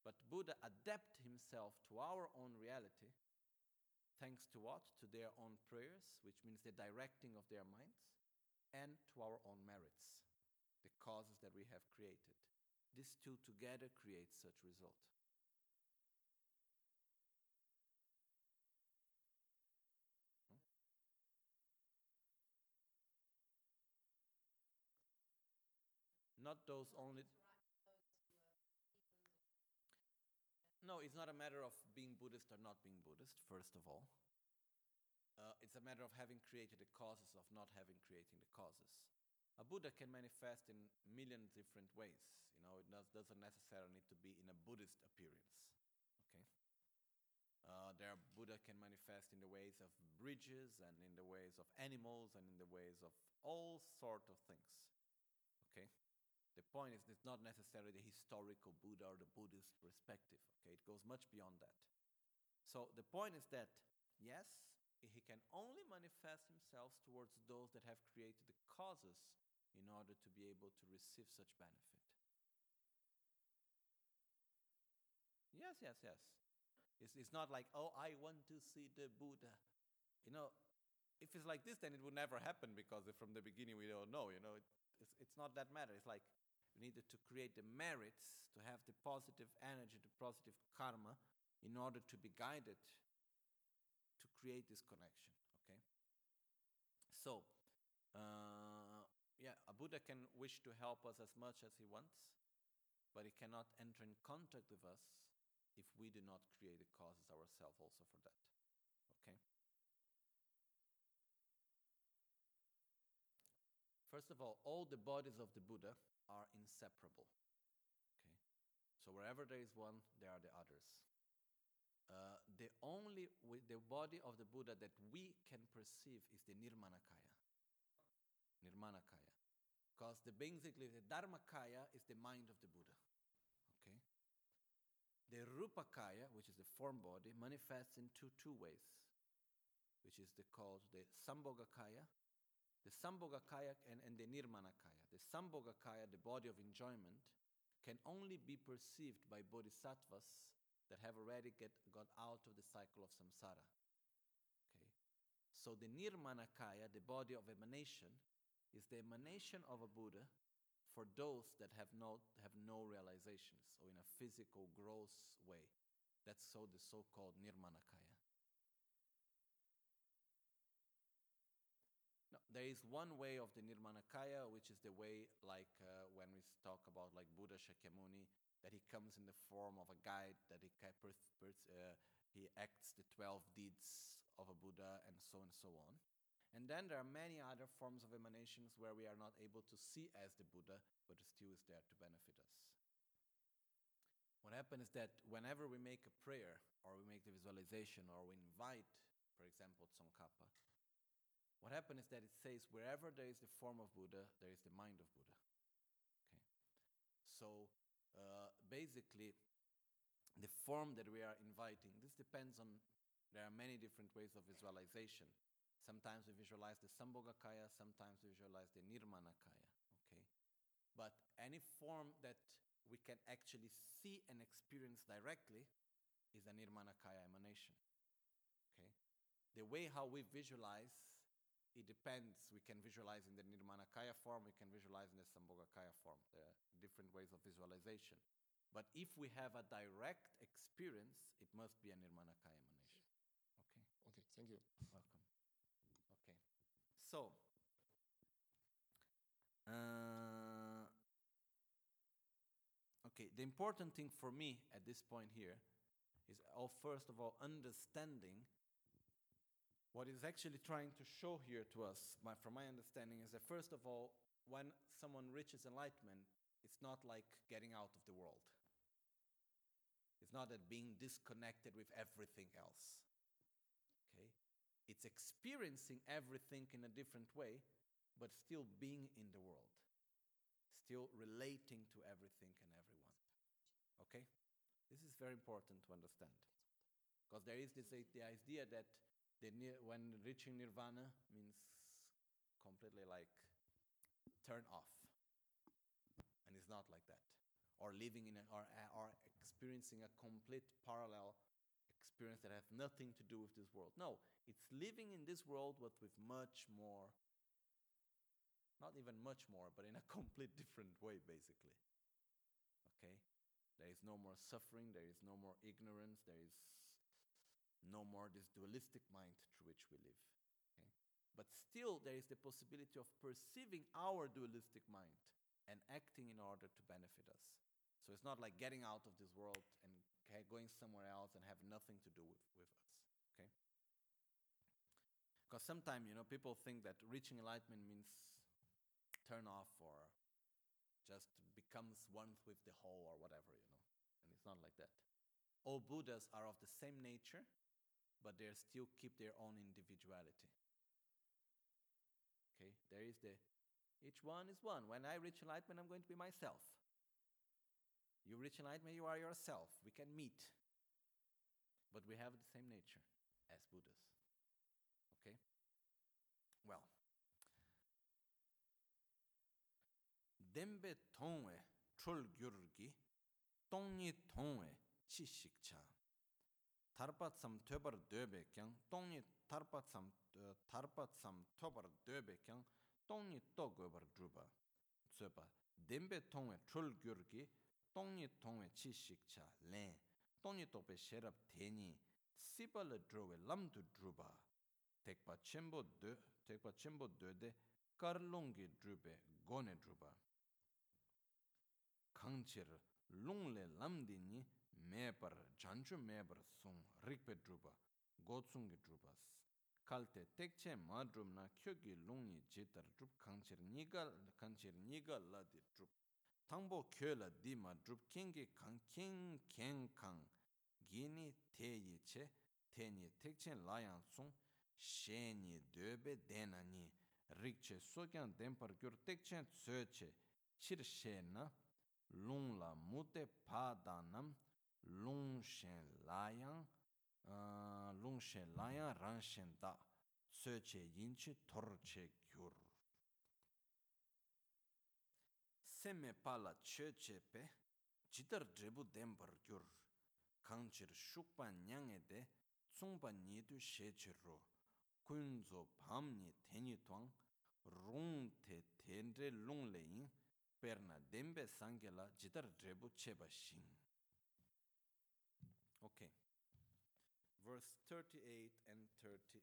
But Buddha adapt himself to our own reality thanks to what? To their own prayers, which means the directing of their minds, and to our own merits, the causes that we have created. These two together create such result. Not those only. No, it's not a matter of being Buddhist or not being Buddhist, first of all. Uh, it's a matter of having created the causes of not having creating the causes. A Buddha can manifest in million different ways. You know, it does, doesn't necessarily need to be in a Buddhist appearance. Okay. Uh, there, Buddha can manifest in the ways of bridges and in the ways of animals and in the ways of all sort of things. The point is, it's not necessarily the historical Buddha or the Buddhist perspective. Okay, it goes much beyond that. So the point is that yes, he can only manifest himself towards those that have created the causes in order to be able to receive such benefit. Yes, yes, yes. It's, it's not like, oh, I want to see the Buddha. You know, if it's like this, then it would never happen because from the beginning we don't know. You know, it, it's, it's not that matter. It's like we needed to create the merits to have the positive energy, the positive karma in order to be guided to create this connection. Okay? So, uh, yeah, a Buddha can wish to help us as much as he wants, but he cannot enter in contact with us if we do not create the causes ourselves also for that. Okay? First of all, all the bodies of the Buddha are inseparable. Okay? So wherever there is one, there are the others. Uh, the only the body of the Buddha that we can perceive is the Nirmanakaya. Nirmanakaya. Because the basically the Dharmakaya is the mind of the Buddha. Okay? The Rupakaya, which is the form body, manifests in two, two ways, which is the, called the Sambhogakaya, the Sambhogakaya and, and the Nirmanakaya. The Sambhogakaya, the body of enjoyment, can only be perceived by bodhisattvas that have already get, got out of the cycle of samsara. Okay? So the Nirmanakaya, the body of emanation, is the emanation of a Buddha for those that have no, have no realizations or in a physical, gross way. That's so the so-called Nirmanakaya. There is one way of the Nirmanakaya, which is the way like uh, when we talk about like Buddha Shakyamuni, that he comes in the form of a guide, that he, uh, he acts the 12 deeds of a Buddha, and so and so on. And then there are many other forms of emanations where we are not able to see as the Buddha, but still is there to benefit us. What happens is that whenever we make a prayer, or we make the visualization, or we invite, for example, Tsongkhapa, what happens is that it says wherever there is the form of Buddha, there is the mind of Buddha. Okay. So uh, basically, the form that we are inviting, this depends on, there are many different ways of visualization. Sometimes we visualize the Sambhogakaya, sometimes we visualize the Nirmanakaya. Okay. But any form that we can actually see and experience directly is a Nirmanakaya emanation. Okay. The way how we visualize it depends. We can visualize in the Nirmanakaya form, we can visualize in the Sambhogakaya form. There are different ways of visualization. But if we have a direct experience, it must be a Nirmanakaya emanation. Okay? Okay, thank you. Welcome. Okay. So, uh, okay, the important thing for me at this point here is, oh, first of all, understanding what is actually trying to show here to us, my, from my understanding, is that first of all, when someone reaches enlightenment, it's not like getting out of the world. It's not that being disconnected with everything else. Okay? It's experiencing everything in a different way, but still being in the world, still relating to everything and everyone. Okay? This is very important to understand. Because there is this the idea that the when reaching nirvana means completely like turn off. And it's not like that. Or living in a, or, or experiencing a complete parallel experience that has nothing to do with this world. No it's living in this world but with much more not even much more but in a complete different way basically. Okay? There is no more suffering there is no more ignorance there is no more this dualistic mind through which we live. Okay? But still, there is the possibility of perceiving our dualistic mind and acting in order to benefit us. So it's not like getting out of this world and going somewhere else and have nothing to do with, with us. Okay? Because sometimes, you know, people think that reaching enlightenment means turn off or just becomes one with the whole or whatever, you know. And it's not like that. All Buddhas are of the same nature, but they still keep their own individuality. Okay, there is the each one is one. When I reach enlightenment, I'm going to be myself. You reach enlightenment, you are yourself. We can meet. But we have the same nature as Buddhas. Okay? Well. Dembe tongwe chul gyurgi, tongni tongwe chishikcha. tarpa tsam töbar döbe kyang tongni tarpa eh, tsam tarpa tsam töbar döbe kyang tongni to gobar druba tsöpa. Dembe tongwe chul gyurgi tongni tongwe chi shikcha len tongni tope sherab teni sipala drowe lamdu druba tekpa chembo dö tekpa chembo döde karlongi drube gone druba kangchir lungle lamdi ni mē par janchu mē par sūng rikpe dhrupa, gotsungi dhrupas. Kalte tekche mā dhrup na kyo ki lungi jitar dhrup kanchir nigal, kanchir nigal la di dhrup. Tangpo kyo la di ma dhrup kengi kang keng keng kang gini te ye che, tenye tekche layan sūng, shenye döbe dena ni, rikche sokyan denpar gyur tekche tsö che, chir she na, lung la mute pa da nam, long shen la yang long shen la yang rang shen da se che yin chi tor che gyur. Se me pa la che che pe jitar drebu dem bar gyur. Kang chir shuk pa nyang e de tsung pa ni du she che ro. Kun zo pam ni teni twang rung te ten re long le yin per na dembe sangela jitar drebu che ba shing. Okay. Verse 38 and 39.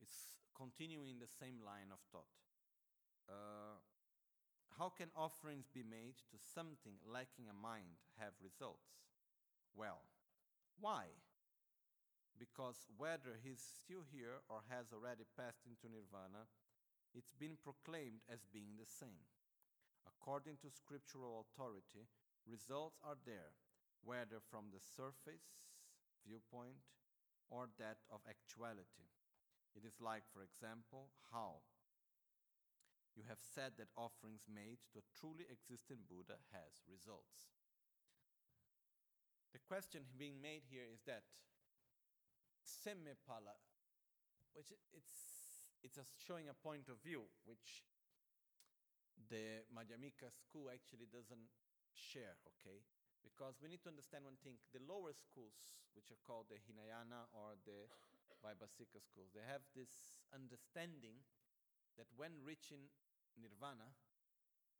It's continuing the same line of thought. Uh, how can offerings be made to something lacking a mind have results? Well, why? Because whether he's still here or has already passed into nirvana, it's been proclaimed as being the same. According to scriptural authority, results are there, whether from the surface viewpoint or that of actuality. It is like, for example, how you have said that offerings made to a truly existing Buddha has results. The question being made here is that semipala, which it's it's a showing a point of view which the Madhyamika school actually doesn't share, okay? Because we need to understand one thing. The lower schools, which are called the Hinayana or the Vaibhasika schools, they have this understanding that when reaching nirvana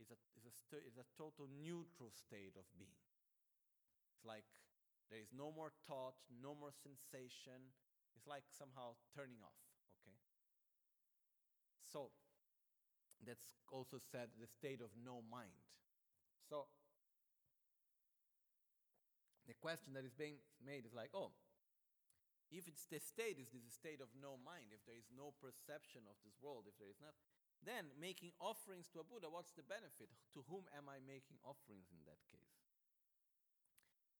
is a, a, st- is a total neutral state of being. It's like there is no more thought, no more sensation. It's like somehow turning off, okay? So, that's also said the state of no mind. So, the question that is being made is like, oh, if it's the state is this state of no mind, if there is no perception of this world, if there is not, then making offerings to a Buddha, what's the benefit? To whom am I making offerings in that case?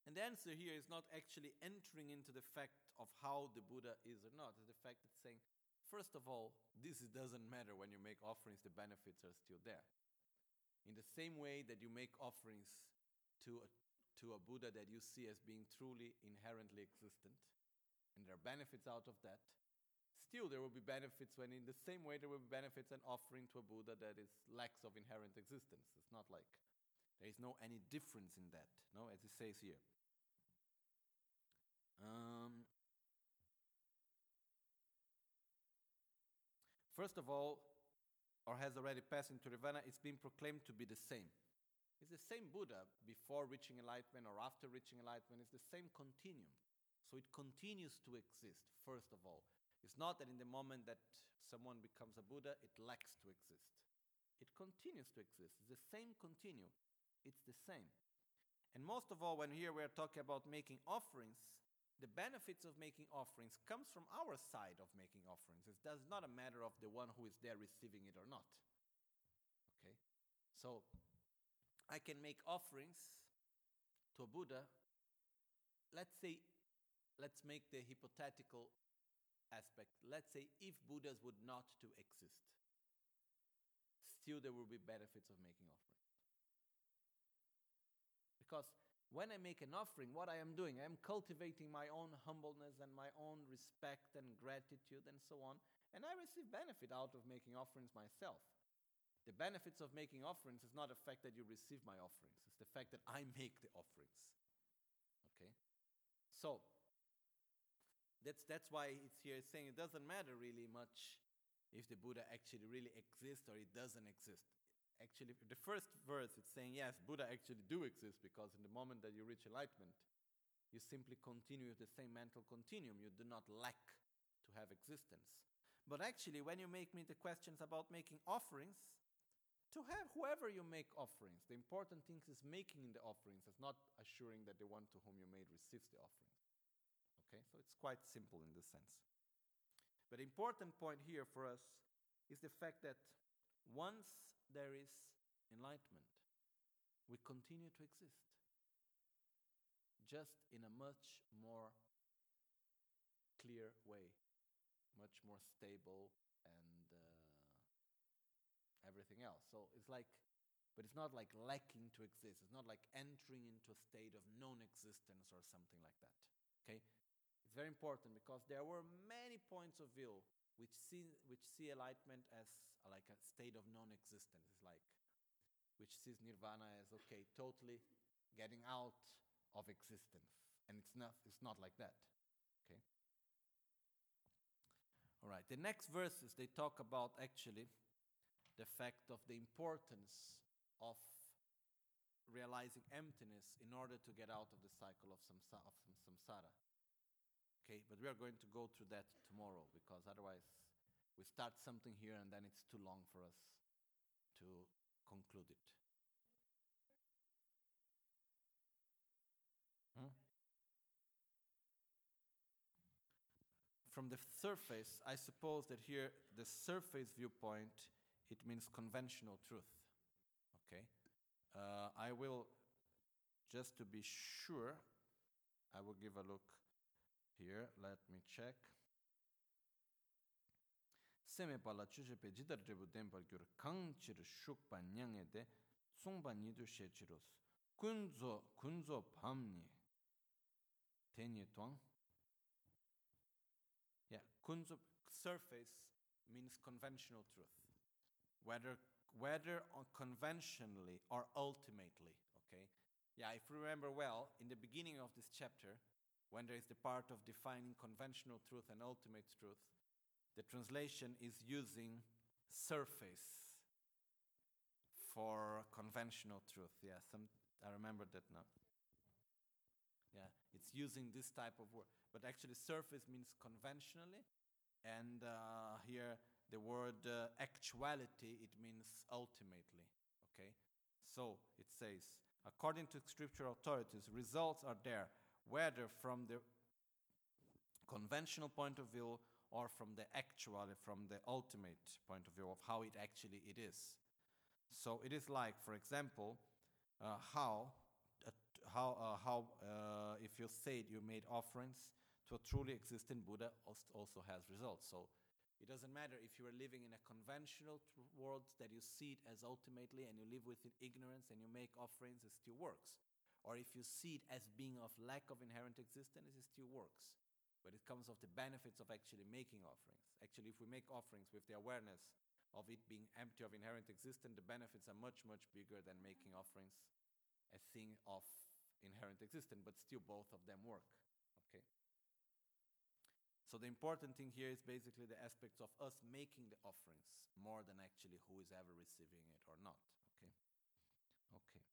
And the answer here is not actually entering into the fact of how the Buddha is or not. It's the fact that saying, first of all, this doesn't matter when you make offerings, the benefits are still there. In the same way that you make offerings to a, to a Buddha that you see as being truly inherently existent, and there are benefits out of that, still there will be benefits when, in the same way, there will be benefits an offering to a Buddha that is lacks of inherent existence. It's not like there is no any difference in that, no, as it says here. Um, first of all, or has already passed into nirvana, it's been proclaimed to be the same. It's the same Buddha before reaching enlightenment or after reaching enlightenment. It's the same continuum. So it continues to exist, first of all. It's not that in the moment that someone becomes a Buddha, it lacks to exist. It continues to exist. It's the same continuum. It's the same. And most of all, when here we're talking about making offerings, the benefits of making offerings comes from our side of making offerings. It does not a matter of the one who is there receiving it or not. Okay? So I can make offerings to a Buddha. Let's say, let's make the hypothetical aspect. Let's say if Buddhas would not to exist, still there will be benefits of making offerings. Because when I make an offering, what I am doing, I am cultivating my own humbleness and my own respect and gratitude and so on, and I receive benefit out of making offerings myself. The benefits of making offerings is not the fact that you receive my offerings, it's the fact that I make the offerings. Okay? So, that's, that's why it's here saying it doesn't matter really much if the Buddha actually really exists or it doesn't exist. Actually, the first verse it's saying, yes, Buddha actually do exist because in the moment that you reach enlightenment, you simply continue the same mental continuum. You do not lack to have existence. But actually, when you make me the questions about making offerings, to have whoever you make offerings, the important thing is making the offerings, it's not assuring that the one to whom you made receives the offerings. Okay, so it's quite simple in this sense. But the important point here for us is the fact that once there is enlightenment, we continue to exist, just in a much more clear way, much more stable and uh, everything else. So it's like, but it's not like lacking to exist. It's not like entering into a state of non existence or something like that. Okay? It's very important because there were many points of view which see, which see enlightenment as like a state of non existence. It's like, which sees nirvana as, okay, totally getting out of existence. And it's not, it's not like that. Okay? All right, the next verses they talk about actually the fact of the importance of realizing emptiness in order to get out of the cycle of, samsa- of samsara. Okay, but we are going to go through that tomorrow because otherwise we start something here and then it's too long for us to conclude it. Hmm? From the surface, I suppose that here the surface viewpoint it means conventional truth. Okay? Uh, I will, just to be sure, I will give a look here. Let me check. Seme pala jidar dribu denpar gyur kang chir de nidu she. Tenye tuang. Surface means conventional truth whether whether conventionally or ultimately okay yeah if you remember well in the beginning of this chapter when there is the part of defining conventional truth and ultimate truth the translation is using surface for conventional truth yeah some i remember that now yeah it's using this type of word but actually surface means conventionally and uh, here the word uh, actuality, it means ultimately. Okay? So it says, according to scriptural authorities, results are there, whether from the conventional point of view or from the actual, from the ultimate point of view of how it actually it is. So it is like, for example, uh, how uh, how uh, how uh, if you said you made offerings to a truly existing Buddha also has results. So it doesn't matter if you are living in a conventional world that you see it as ultimately and you live within ignorance and you make offerings, it still works. Or if you see it as being of lack of inherent existence, it still works. But it comes of the benefits of actually making offerings. Actually, if we make offerings with the awareness of it being empty of inherent existence, the benefits are much, much bigger than making offerings a thing of inherent existence, but still both of them work. Okay? So the important thing here is basically the aspects of us making the offerings more than actually who is ever receiving it or not. Okay. Okay.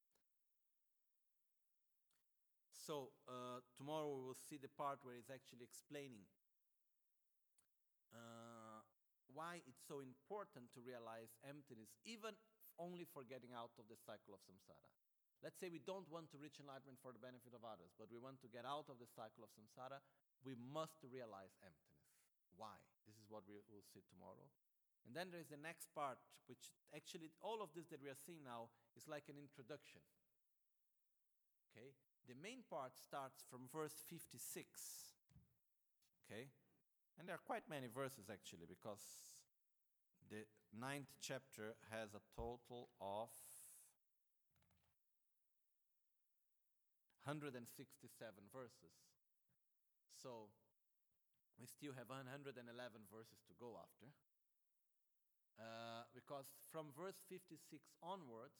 So uh, tomorrow we will see the part where it's actually explaining uh, why it's so important to realize emptiness, even only for getting out of the cycle of samsara. Let's say we don't want to reach enlightenment for the benefit of others, but we want to get out of the cycle of samsara we must realize emptiness. Why? This is what we will see tomorrow. And then there is the next part, which actually, all of this that we are seeing now is like an introduction. Okay? The main part starts from verse 56. Okay? And there are quite many verses actually, because the ninth chapter has a total of 167 verses. So we still have 111 verses to go after. Uh, because from verse 56 onwards,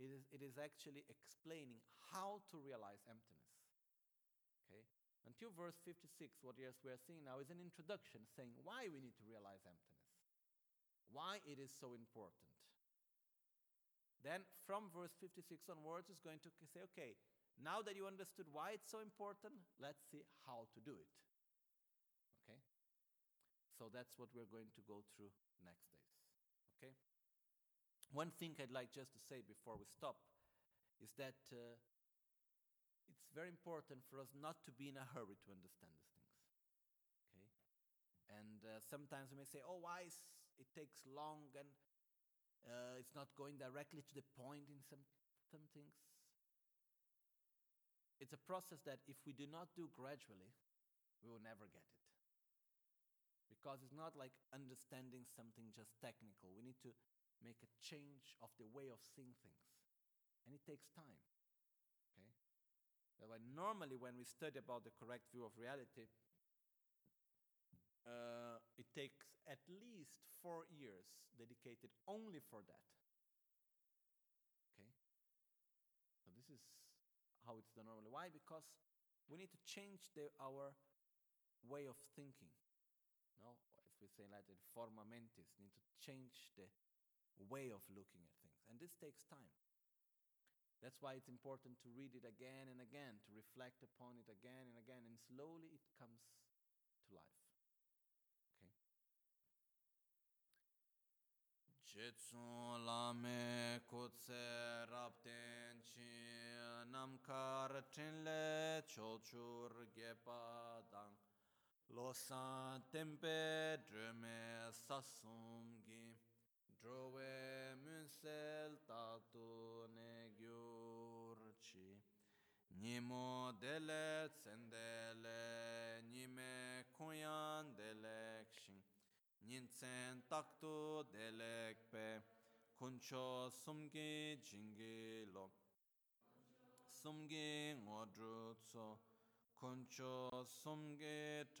it is, it is actually explaining how to realize emptiness. Okay? Until verse 56, what we are seeing now is an introduction saying why we need to realize emptiness, why it is so important. Then from verse 56 onwards, is going to say, okay, now that you understood why it's so important, let's see how to do it. Okay? So that's what we're going to go through next days. One thing I'd like just to say before we stop is that uh, it's very important for us not to be in a hurry to understand these things. Okay? And uh, sometimes we may say, oh, why it takes long and uh, it's not going directly to the point in some, some things. It's a process that if we do not do gradually, we will never get it. Because it's not like understanding something just technical. We need to make a change of the way of seeing things. And it takes time. Okay? That's why normally when we study about the correct view of reality, uh, it takes at least four years dedicated only for that. Okay? So this is how it's done normally. Why? Because we need to change the, our way of thinking. No, if we say Latin, forma mentis, need to change the way of looking at things, and this takes time. That's why it's important to read it again and again, to reflect upon it again and again, and slowly it comes to life. Lame kutse rapten chi namkar chinle cholchur gepa dang losan tempe drume sasumgi drove munsel tatu ne gyurchi Nimo dele tsendele nime kuyan delekshin Ninsen taktu delekpe kuncho sumgi jingi lo. Sumgi ngodru tso kuncho sumgi At